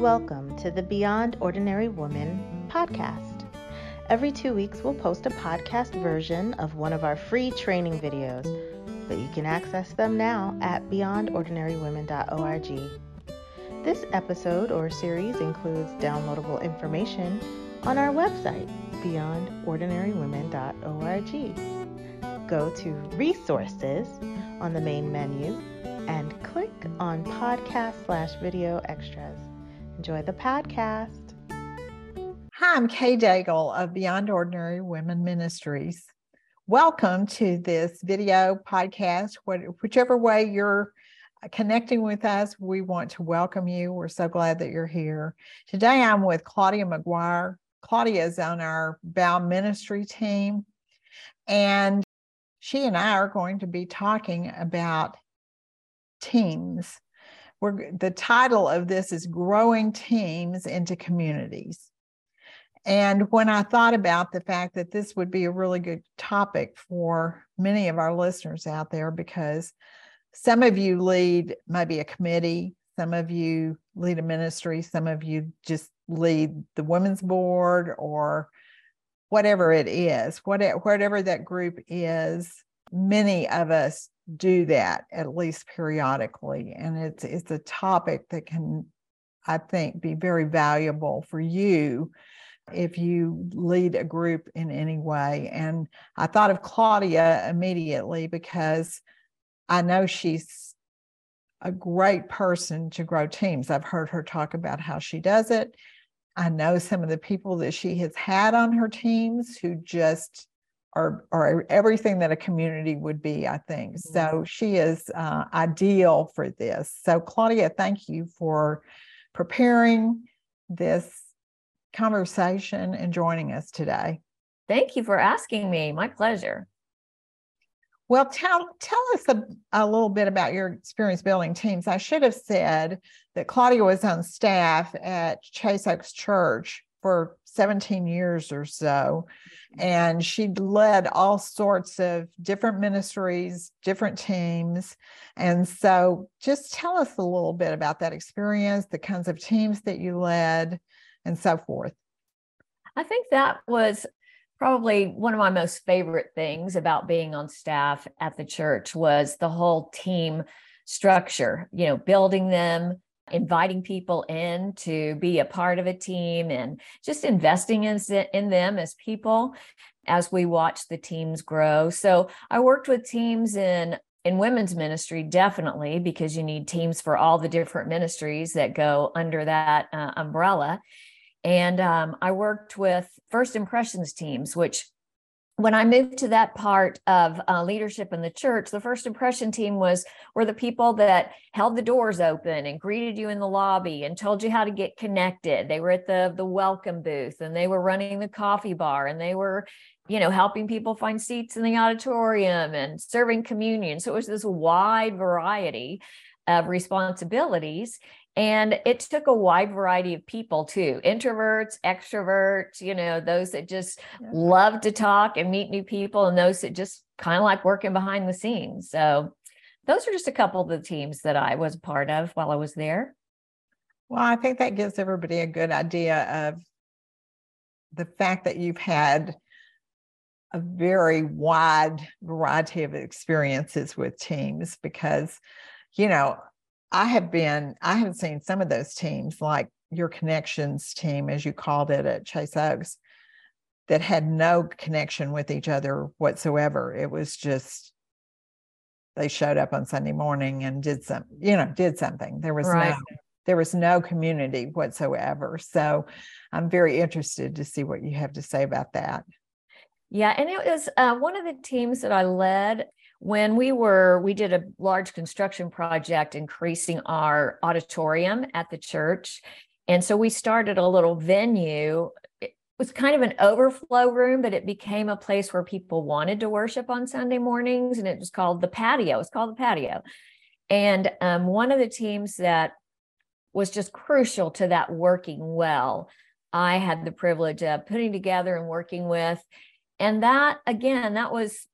Welcome to the Beyond Ordinary Women podcast. Every two weeks, we'll post a podcast version of one of our free training videos, but you can access them now at beyondordinarywomen.org. This episode or series includes downloadable information on our website, beyondordinarywomen.org. Go to Resources on the main menu and click on Podcast slash Video Extras. Enjoy the podcast. Hi, I'm Kay Daigle of Beyond Ordinary Women Ministries. Welcome to this video podcast. whichever way you're connecting with us, we want to welcome you. We're so glad that you're here. Today I'm with Claudia McGuire. Claudia is on our Bow Ministry team, and she and I are going to be talking about teams we're, the title of this is Growing Teams into Communities. And when I thought about the fact that this would be a really good topic for many of our listeners out there, because some of you lead maybe a committee, some of you lead a ministry, some of you just lead the women's board or whatever it is, whatever that group is, many of us do that at least periodically. And it's it's a topic that can, I think, be very valuable for you if you lead a group in any way. And I thought of Claudia immediately because I know she's a great person to grow teams. I've heard her talk about how she does it. I know some of the people that she has had on her teams who just are, are everything that a community would be, I think. Mm-hmm. So she is uh, ideal for this. So, Claudia, thank you for preparing this conversation and joining us today. Thank you for asking me. My pleasure. Well, tell tell us a, a, little bit about your experience building teams. I should have said that Claudia was on staff at Chase Oaks Church for 17 years or so. Mm-hmm. And she led all sorts of different ministries, different teams. And so just tell us a little bit about that experience, the kinds of teams that you led, and so forth. I think that was probably one of my most favorite things about being on staff at the church was the whole team structure, you know, building them, inviting people in to be a part of a team and just investing in, in them as people as we watch the teams grow. So I worked with teams in in women's ministry definitely because you need teams for all the different ministries that go under that uh, umbrella and um, i worked with first impressions teams which when I moved to that part of uh, leadership in the church, the first impression team was were the people that held the doors open and greeted you in the lobby and told you how to get connected. They were at the the welcome booth and they were running the coffee bar and they were, you know, helping people find seats in the auditorium and serving communion. So it was this wide variety of responsibilities and it took a wide variety of people too introverts, extroverts, you know, those that just yeah. love to talk and meet new people, and those that just kind of like working behind the scenes. So, those are just a couple of the teams that I was part of while I was there. Well, I think that gives everybody a good idea of the fact that you've had a very wide variety of experiences with teams because, you know, I have been, I have seen some of those teams, like your connections team, as you called it at Chase Oaks, that had no connection with each other whatsoever. It was just they showed up on Sunday morning and did some, you know, did something. There was right. no there was no community whatsoever. So I'm very interested to see what you have to say about that. Yeah, and it was uh, one of the teams that I led when we were we did a large construction project increasing our auditorium at the church. And so we started a little venue. It was kind of an overflow room but it became a place where people wanted to worship on sunday mornings and it was called the patio. It's called the patio. And um, one of the teams that was just crucial to that working well i had the privilege of putting together and working with and that again that was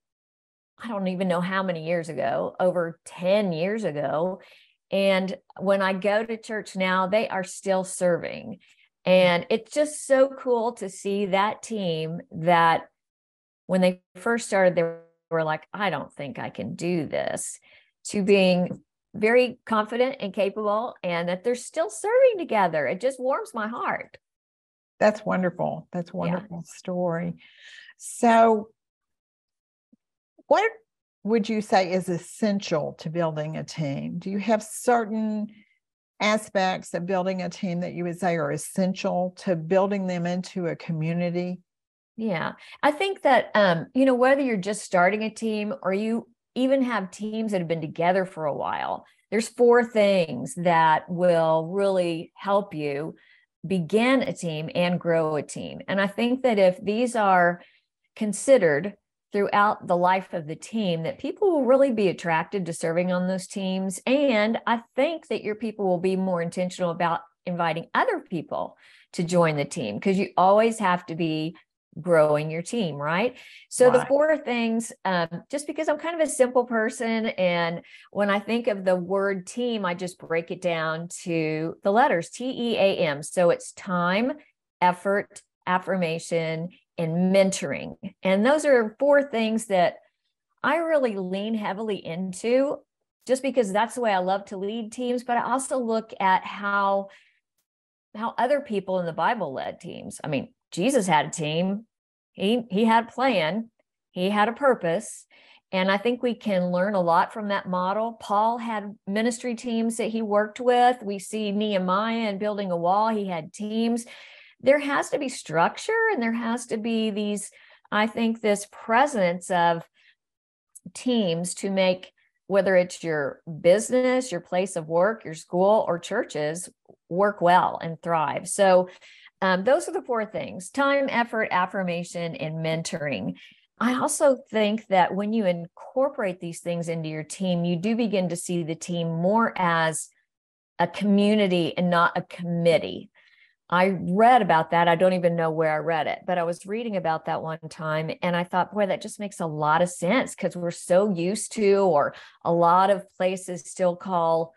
I don't even know how many years ago, over 10 years ago. And when I go to church now, they are still serving. And it's just so cool to see that team that when they first started, they were like, I don't think I can do this, to being very confident and capable, and that they're still serving together. It just warms my heart. That's wonderful. That's wonderful yeah. story. So, what would you say is essential to building a team? Do you have certain aspects of building a team that you would say are essential to building them into a community? Yeah, I think that um, you know whether you're just starting a team or you even have teams that have been together for a while, there's four things that will really help you begin a team and grow a team. And I think that if these are considered throughout the life of the team that people will really be attracted to serving on those teams. And i think that your people will be more intentional about inviting other people to join the team because you always have to be growing your team right? So right. the four things um, just because i'm kind of a simple person and when i think of the word team i just break it down to the letters t-e-a-m so it's time effort affirmation and mentoring. And those are four things that I really lean heavily into just because that's the way I love to lead teams, but I also look at how how other people in the Bible led teams. I mean, Jesus had a team. He he had a plan. He had a purpose. And I think we can learn a lot from that model. Paul had ministry teams that he worked with. We see Nehemiah and building a wall. He had teams there has to be structure and there has to be these, I think, this presence of teams to make whether it's your business, your place of work, your school, or churches work well and thrive. So, um, those are the four things time, effort, affirmation, and mentoring. I also think that when you incorporate these things into your team, you do begin to see the team more as a community and not a committee. I read about that. I don't even know where I read it, but I was reading about that one time and I thought, boy, that just makes a lot of sense because we're so used to, or a lot of places still call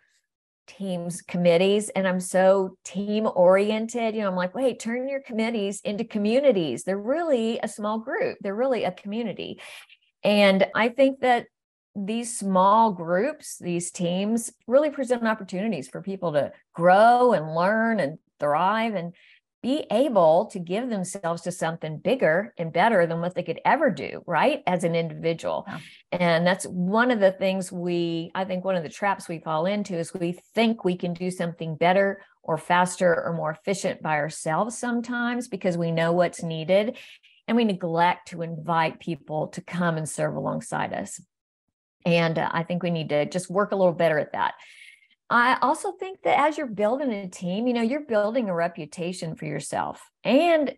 teams committees. And I'm so team oriented. You know, I'm like, wait, turn your committees into communities. They're really a small group, they're really a community. And I think that these small groups, these teams really present opportunities for people to grow and learn and thrive and be able to give themselves to something bigger and better than what they could ever do, right? As an individual. Yeah. And that's one of the things we, I think, one of the traps we fall into is we think we can do something better or faster or more efficient by ourselves sometimes because we know what's needed. And we neglect to invite people to come and serve alongside us. And uh, I think we need to just work a little better at that. I also think that as you're building a team, you know, you're building a reputation for yourself and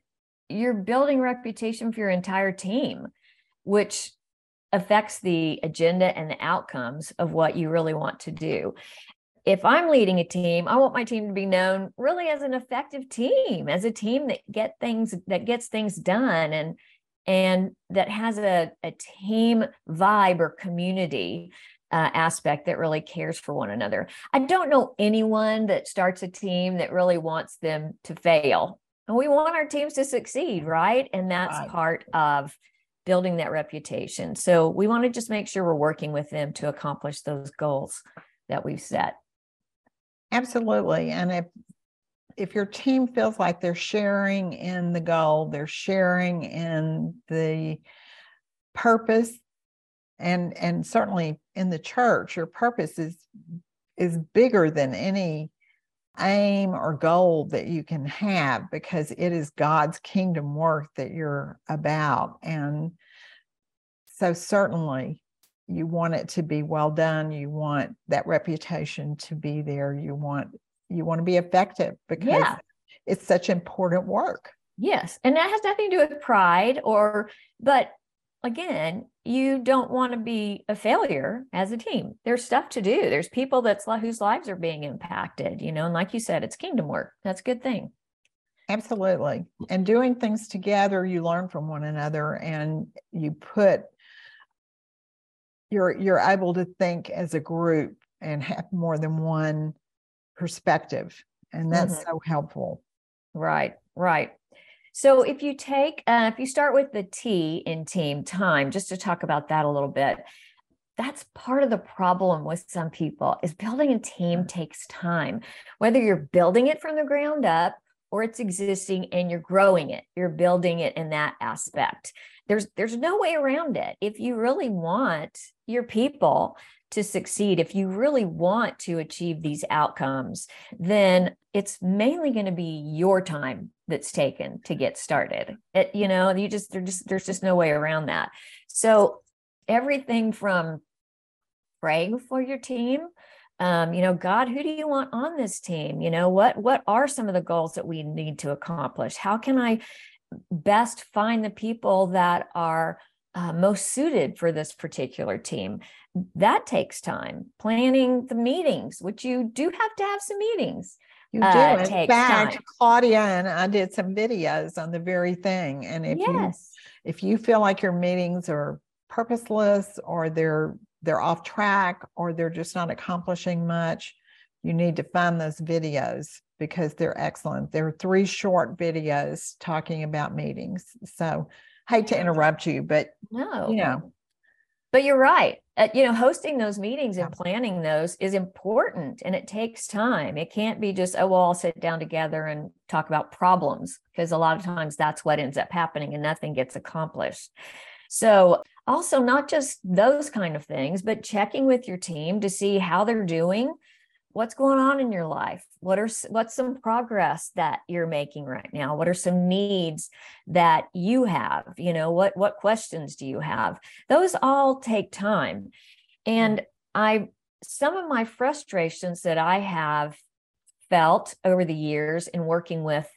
you're building reputation for your entire team, which affects the agenda and the outcomes of what you really want to do. If I'm leading a team, I want my team to be known really as an effective team, as a team that get things that gets things done and and that has a, a team vibe or community uh, aspect that really cares for one another. I don't know anyone that starts a team that really wants them to fail. And we want our teams to succeed, right? And that's right. part of building that reputation. So we want to just make sure we're working with them to accomplish those goals that we've set. Absolutely. And if if your team feels like they're sharing in the goal, they're sharing in the purpose and and certainly in the church your purpose is is bigger than any aim or goal that you can have because it is God's kingdom work that you're about. And so certainly you want it to be well done. You want that reputation to be there. You want you want to be effective because yeah. it's such important work. Yes. And that has nothing to do with pride or but again, you don't want to be a failure as a team. There's stuff to do. There's people that's whose lives are being impacted, you know, and like you said, it's kingdom work. That's a good thing. Absolutely. And doing things together, you learn from one another and you put you're you're able to think as a group and have more than one perspective. And that's Mhm. so helpful. Right, right. So if you take, uh, if you start with the T in team time, just to talk about that a little bit, that's part of the problem with some people is building a team takes time. Whether you're building it from the ground up or it's existing and you're growing it, you're building it in that aspect. There's there's no way around it. If you really want your people to succeed, if you really want to achieve these outcomes, then it's mainly going to be your time that's taken to get started. It, you know, you just there's just there's just no way around that. So everything from praying for your team, um, you know, God, who do you want on this team? You know, what what are some of the goals that we need to accomplish? How can I best find the people that are uh, most suited for this particular team? That takes time. Planning the meetings, which you do have to have some meetings. You do. Uh, In fact, time. Claudia and I did some videos on the very thing. And if you if you feel like your meetings are purposeless or they're they're off track or they're just not accomplishing much, you need to find those videos because they're excellent. There are three short videos talking about meetings. So hate to interrupt you, but No. you know, But you're right. Uh, you know, hosting those meetings and planning those is important and it takes time. It can't be just, oh, well, I'll sit down together and talk about problems because a lot of times that's what ends up happening and nothing gets accomplished. So, also, not just those kind of things, but checking with your team to see how they're doing. What's going on in your life? What are what's some progress that you're making right now? What are some needs that you have? You know, what what questions do you have? those all take time and i some of my frustrations that i have felt over the years in working with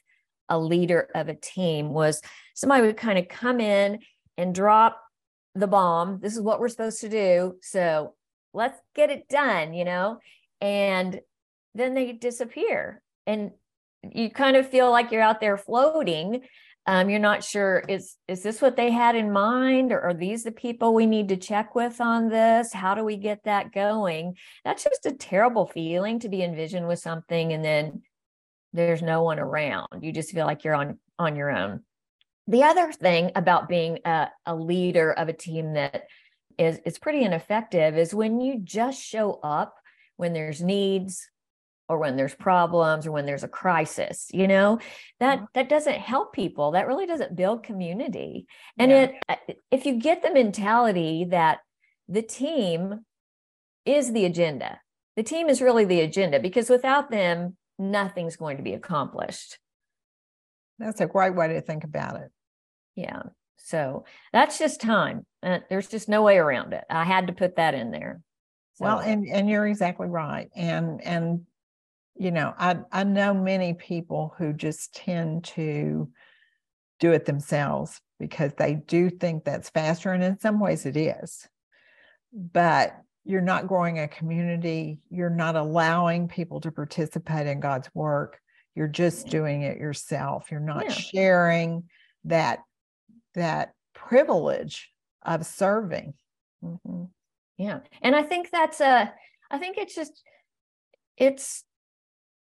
a leader of a team was somebody would kind of come in and drop the bomb this is what we're supposed to do so let's get it done you know and then they disappear. And you kind of feel like you're out there floating. Um, you're not sure is is this what they had in mind or are these the people we need to check with on this? How do we get that going? That's just a terrible feeling to be envisioned with something and then there's no one around. You just feel like you're on on your own. The other thing about being a, a leader of a team that is is pretty ineffective is when you just show up when there's needs or when there's problems or when there's a crisis you know? That Mhm. that doesn't help people. That really doesn't build community. And Yeah. it uh, if you get the mentality that the team is the agenda the team is really the agenda because without them nothing's going to be accomplished. That's a great way to think about it. yeah. So that's just time. Uh, there's just no way around it. I had to put that in there Well, and and you're exactly right. And and you know, I I know many people who just tend to do it themselves because they do think that's faster and in some ways it is. But you're not growing a community, you're not allowing people to participate in God's work. You're just doing it yourself. You're not Yeah. sharing that that privilege of serving. Mhm. Yeah. And I think that's a, I think it's just, it's,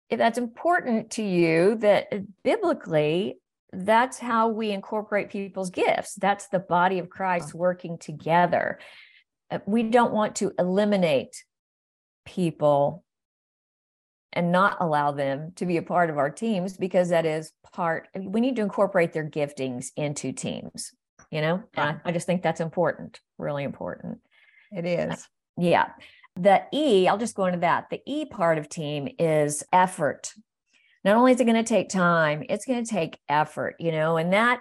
if that's important to you that uh, biblically, that's how we incorporate people's gifts. That's the body of Christ working together. Uh, We don't want to eliminate people and not allow them to be a part of our teams because that is part, we need to incorporate their giftings into teams, you know? I, I just think that's important, really important. It is. Yeah. The E, I'll just go into that. The E part of team is effort. Not only is it going to take time, it's going to take effort, you know, and that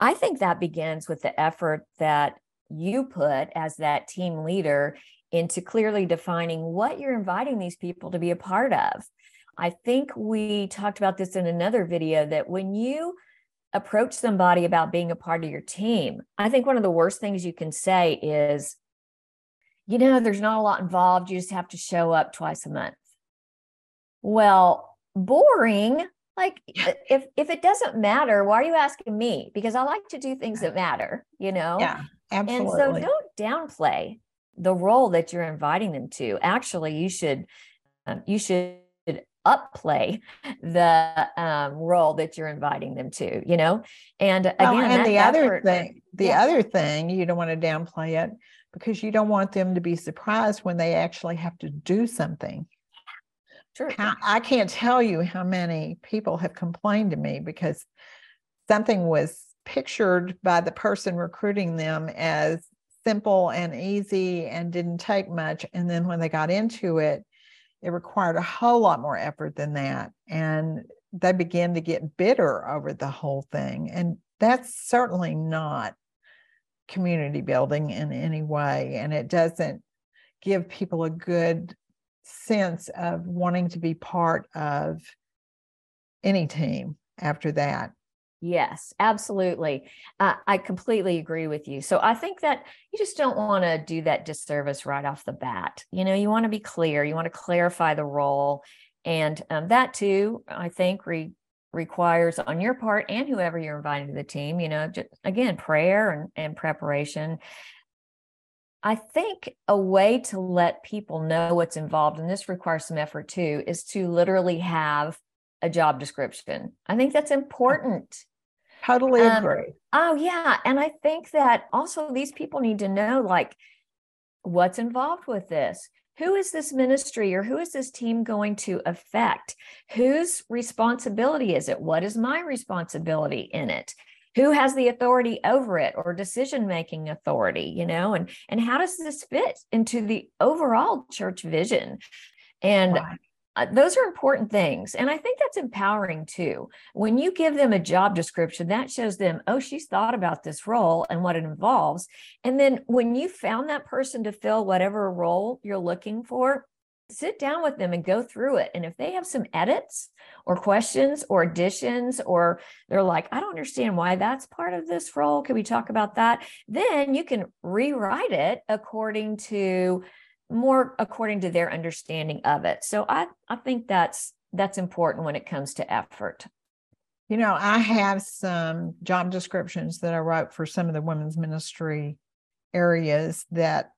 I think that begins with the effort that you put as that team leader into clearly defining what you're inviting these people to be a part of. I think we talked about this in another video that when you approach somebody about being a part of your team, I think one of the worst things you can say is, you know, there's not a lot involved. You just have to show up twice a month. Well, boring. Like if if it doesn't matter, why are you asking me? Because I like to do things that matter, you know? Yeah, Absolutely. And so don't downplay the role that you're inviting them to. Actually, you should um, you should upplay the um, role that you're inviting them to. You know, and again, well, and the other thing, the yeah. other thing, you don't want to downplay it because you don't want them to be surprised when they actually have to do something. Sure. I can't tell you how many people have complained to me because something was pictured by the person recruiting them as simple and easy and didn't take much. And then when they got into it, it required a whole lot more effort than that. And they began to get bitter over the whole thing. And that's certainly not community building in any way. And it doesn't give people a good sense of wanting to be part of any team after that. Yes, absolutely. Uh, I completely agree with you. So I think that you just don't want to do that disservice right off the bat. You know, you want to be clear, you want to clarify the role. And um, that too, I think, re- requires on your part and whoever you're inviting to the team, you know, just, again, prayer and, and preparation. I think a way to let people know what's involved, and this requires some effort too, is to literally have a job description. I think that's important. Totally um, agree. Oh, yeah. And I think that also these people need to know like what's involved with this. Who is this ministry or who is this team going to affect? Whose responsibility is it? What is my responsibility in it? Who has the authority over it or decision making authority, you know? And and how does this fit into the overall church vision? And right uh, those are important things. And I think that's empowering too. When you give them a job description, that shows them, oh, she's thought about this role and what it involves. And then when you found that person to fill whatever role you're looking for, sit down with them and go through it. And if they have some edits or questions or additions, or they're like, I don't understand why that's part of this role, can we talk about that? Then you can rewrite it according to more according to their understanding of it. So I, I think that's that's important when it comes to effort. You know, I have some job descriptions that I wrote for some of the women's ministry areas that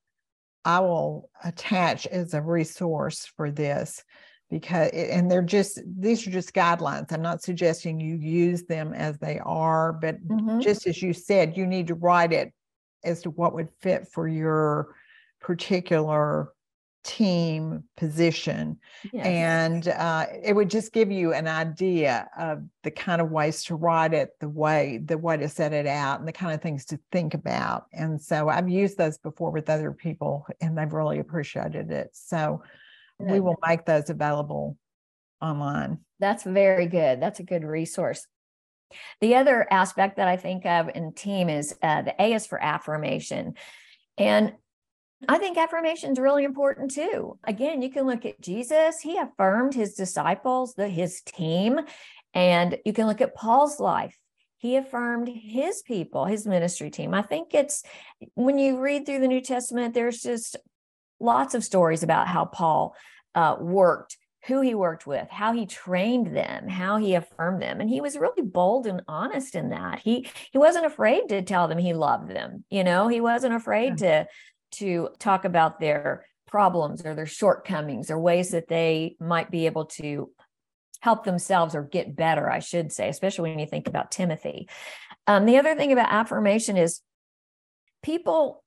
I will attach as a resource for this because and they're just these are just guidelines i'm not suggesting you use them as they are but mm-hmm. just as you said you need to write it as to what would fit for your particular team position. Yes. and uh, it would just give you an idea of the kind of ways to write it the way the way to set it out and the kind of things to think about. And so i've used those before with other people and they've really appreciated it. So good. we will make those available online. That's very good. That's a good resource. The other aspect that i think of in team is uh, the a is for affirmation. And I think affirmation is really important too. Again, you can look at Jesus, he affirmed his disciples, the his team, and you can look at Paul's life. He affirmed his people, his ministry team. I think it's when you read through the New Testament, there's just lots of stories about how Paul uh, worked, who he worked with, how he trained them, how he affirmed them, and he was really bold and honest in that. He he wasn't afraid to tell them he loved them. You know, he wasn't afraid yeah. to to talk about their problems or their shortcomings or ways that they might be able to help themselves or get better, I should say, especially when you think about Timothy. Um, the other thing about affirmation is people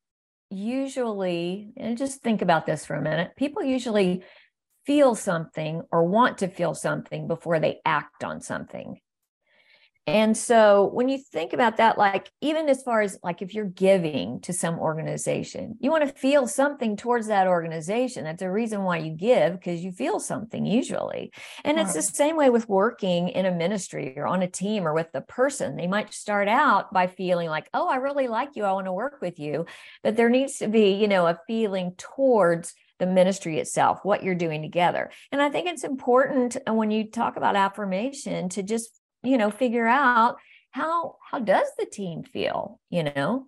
usually, and just think about this for a minute, people usually feel something or want to feel something before they act on something. And so when you think about that, like even as far as like if you're giving to some organization, you want to feel something towards that organization. That's a reason why you give because you feel something usually. And right. it's the same way with working in a ministry or on a team or with the person. They might start out by feeling like, oh, I really like you. I want to work with you. But there needs to be, you know, a feeling towards the ministry itself, what you're doing together. And I think it's important uh, when you talk about affirmation to just you know figure out how how does the team feel you know?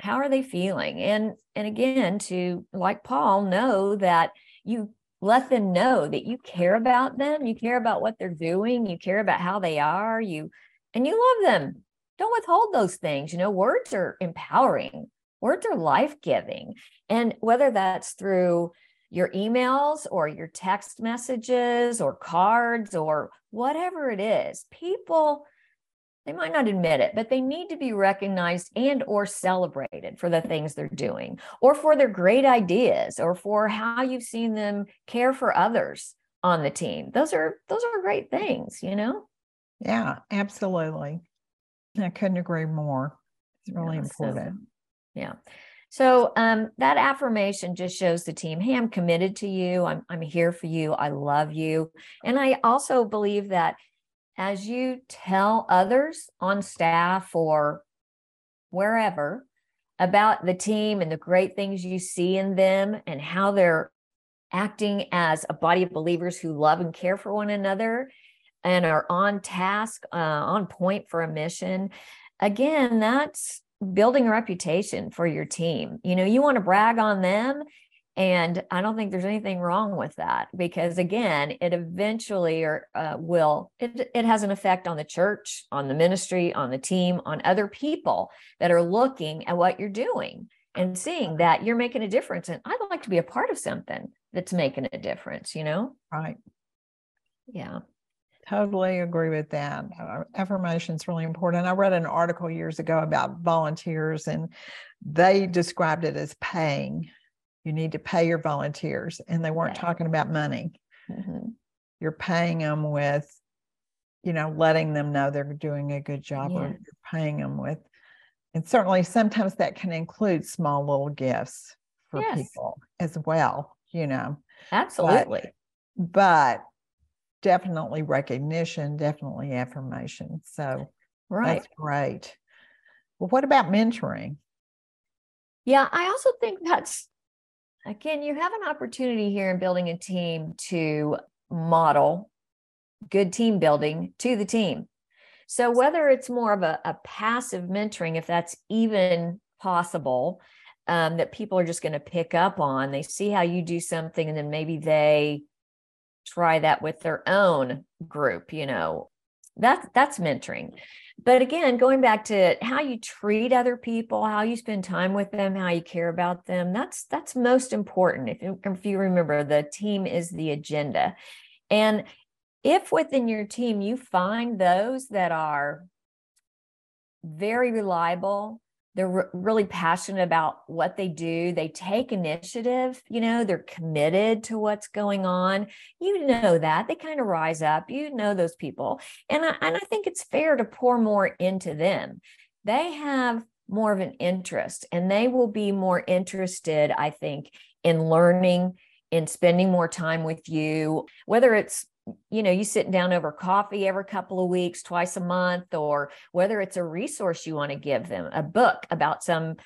How are they feeling? And and again to like paul know that you let them know that you care about them you care about what they're doing you care about how they are you and you love them. Don't withhold those things you know? Words are empowering. Words are life-giving. And whether that's through your emails or your text messages or cards or whatever it is. People they might not admit it but they need to be recognized and or celebrated for the things they're doing or for their great ideas or for how you've seen them care for others on the team. Those are those are great things you know? Yeah absolutely. I couldn't agree more. It's really yeah, important. so, yeah so um, that affirmation just shows the team, hey, I'm committed to you. I'm, I'm here for you. I love you. And I also believe that as you tell others on staff or wherever about the team and the great things you see in them and how they're acting as a body of believers who love and care for one another and are on task, uh, on point for a mission, again, that's building a reputation for your team. You know, you want to brag on them and I don't think there's anything wrong with that because again, it eventually or uh, will it it has an effect on the church, on the ministry, on the team, on other people that are looking at what you're doing and seeing that you're making a difference. And I'd like to be a part of something that's making a difference. You know, right? Yeah. Totally agree with that. Uh, affirmation is really important. I read an article years ago about volunteers, and they described it as paying you need to pay your volunteers and they weren't talking about money mm-hmm. you're paying them with you know letting them know they're doing a good job yeah. or you're paying them with and certainly sometimes that can include small little gifts for yes. people as well you know absolutely but, but definitely recognition definitely affirmation. So right. that's great. Well what about mentoring? Yeah i also think that's again, you have an opportunity here in building a team to model good team building to the team. So whether it's more of a, a passive mentoring, if that's even possible, um, that people are just going to pick up on, they see how you do something, and then maybe they try that with their own group. You know, that's that's mentoring but again going back to how you treat other people how you spend time with them how you care about them that's that's most important if if you remember the team is the agenda and if within your team you find those that are very reliable they're re- really passionate about what they do. They take initiative you know they're committed to what's going on. You know that they kind of rise up you know those people. And I, and I think it's fair to pour more into them. They have more of an interest and they will be more interested i think in learning in spending more time with you whether it's you know you sit down over coffee every couple of weeks twice a month or whether it's a resource you want to give them a book about some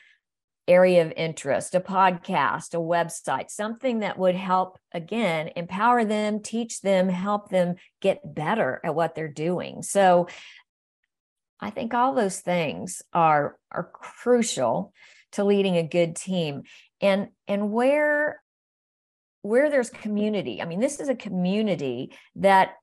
area of interest a podcast a website something that would help again empower them teach them help them get better at what they're doing. So i think all those things are are crucial to leading a good team. And and where where there's community. I mean, this is a community that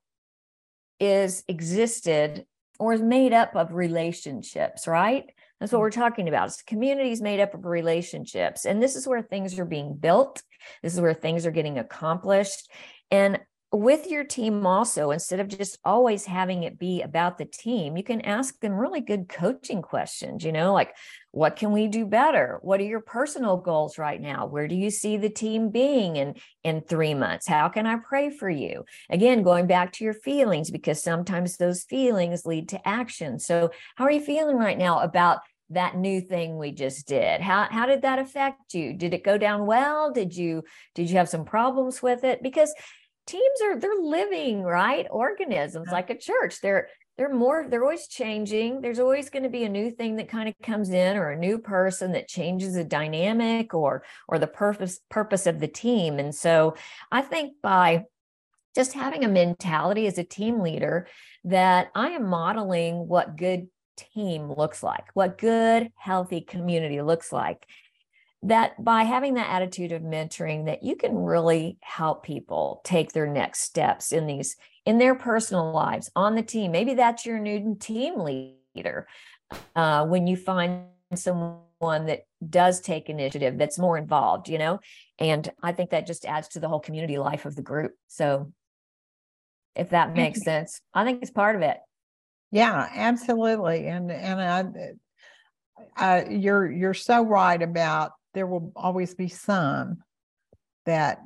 is existed or is made up of relationships, right? That's what mm-hmm. we're talking about. It's communities made up of relationships. And this is where things are being built. This is where things are getting accomplished. And with your team also instead of just always having it be about the team you can ask them really good coaching questions you know like what can we do better? What are your personal goals right now? Where do you see the team being in in 3 months? How can i pray for you? Again going back to your feelings because sometimes those feelings lead to action. So how are you feeling right now about that new thing we just did? How how did that affect you? Did it go down well? Did you did you have some problems with it? Because teams are they're living right organisms like a church. They're they're more they're always changing. There's always going to be a new thing that kind of comes in or a new person that changes the dynamic or or the purpose purpose of the team. And so i think by just having a mentality as a team leader that i am modeling what good team looks like what good healthy community looks like that by having that attitude of mentoring that you can really help people take their next steps in these in their personal lives on the team maybe that's your new team leader uh, when you find someone that does take initiative, that's more involved, you know? And I think that just adds to the whole community life of the group. So if that makes sense, I think it's part of it. Yeah, absolutely. And and I, I you're you're so right about there will always be some that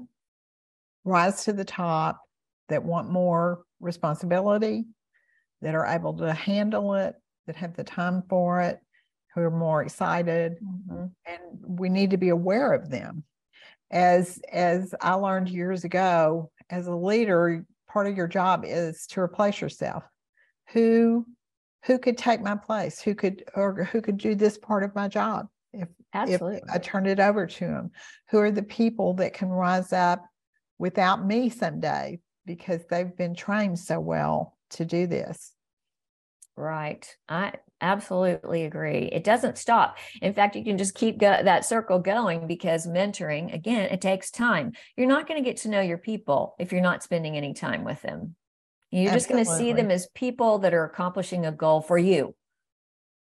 rise to the top that want more responsibility, that are able to handle it, that have the time for it, who are more excited. Mm-hmm. And we need to be aware of them. As as I learned years ago, as a leader, part of your job is to replace yourself. Who who could take my place? Who could or who could do this part of my job? If, Absolutely. if I turned it over to them, who are the people that can rise up without me someday because they've been trained so well to do this. Right. I absolutely agree. It doesn't stop. In fact, you can just keep go- that circle going because mentoring, again, it takes time. You're not going to get to know your people if you're not spending any time with them. You're just going to see them as people that are accomplishing a goal for you.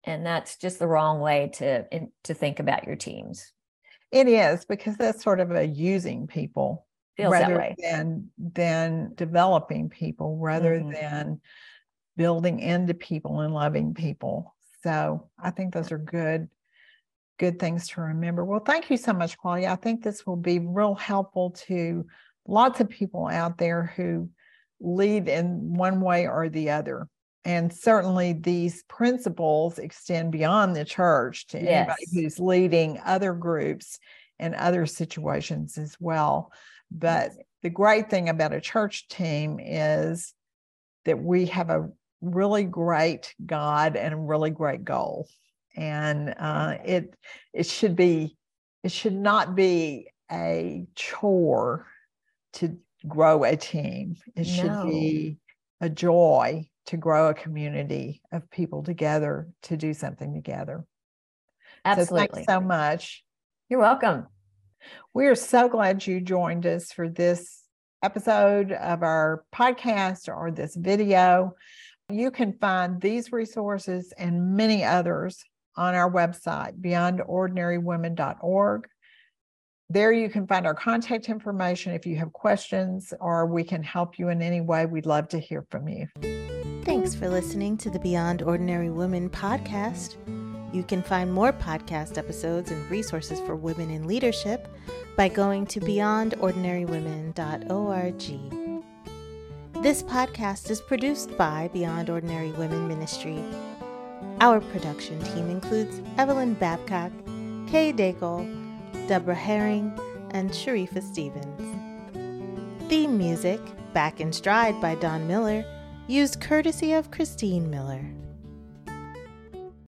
And that's just the wrong way to in, to think about your teams. It is because that's sort of a using people Feels rather than than developing people, rather mm-hmm. than building into people and loving people. So I think those are good good things to remember. Well, thank you so much, Claudia. I think this will be real helpful to lots of people out there who lead in one way or the other. And certainly these principles extend beyond the church to yes. anybody who's leading other groups and other situations as well. But the great thing about a church team is that we have a really great God and a really great goal. And uh, it it should be it should not be a chore to grow a team. It should no. be a joy to grow a community of people together to do something together. Absolutely. So thanks so much. You're welcome. We are so glad you joined us for this episode of our podcast or this video. You can find these resources and many others on our website, beyondordinarywomen.org. There you can find our contact information if you have questions or we can help you in any way. We'd love to hear from you. Thanks for listening to the Beyond Ordinary Women podcast. You can find more podcast episodes and resources for women in leadership by going to beyondordinarywomen.org. This podcast is produced by Beyond Ordinary Women Ministry. Our production team includes Evelyn Babcock, Kay Daigle, Deborah Herring, and Sharifa Stevens. Theme music, Back in Stride by Don Miller, used courtesy of Christine Miller.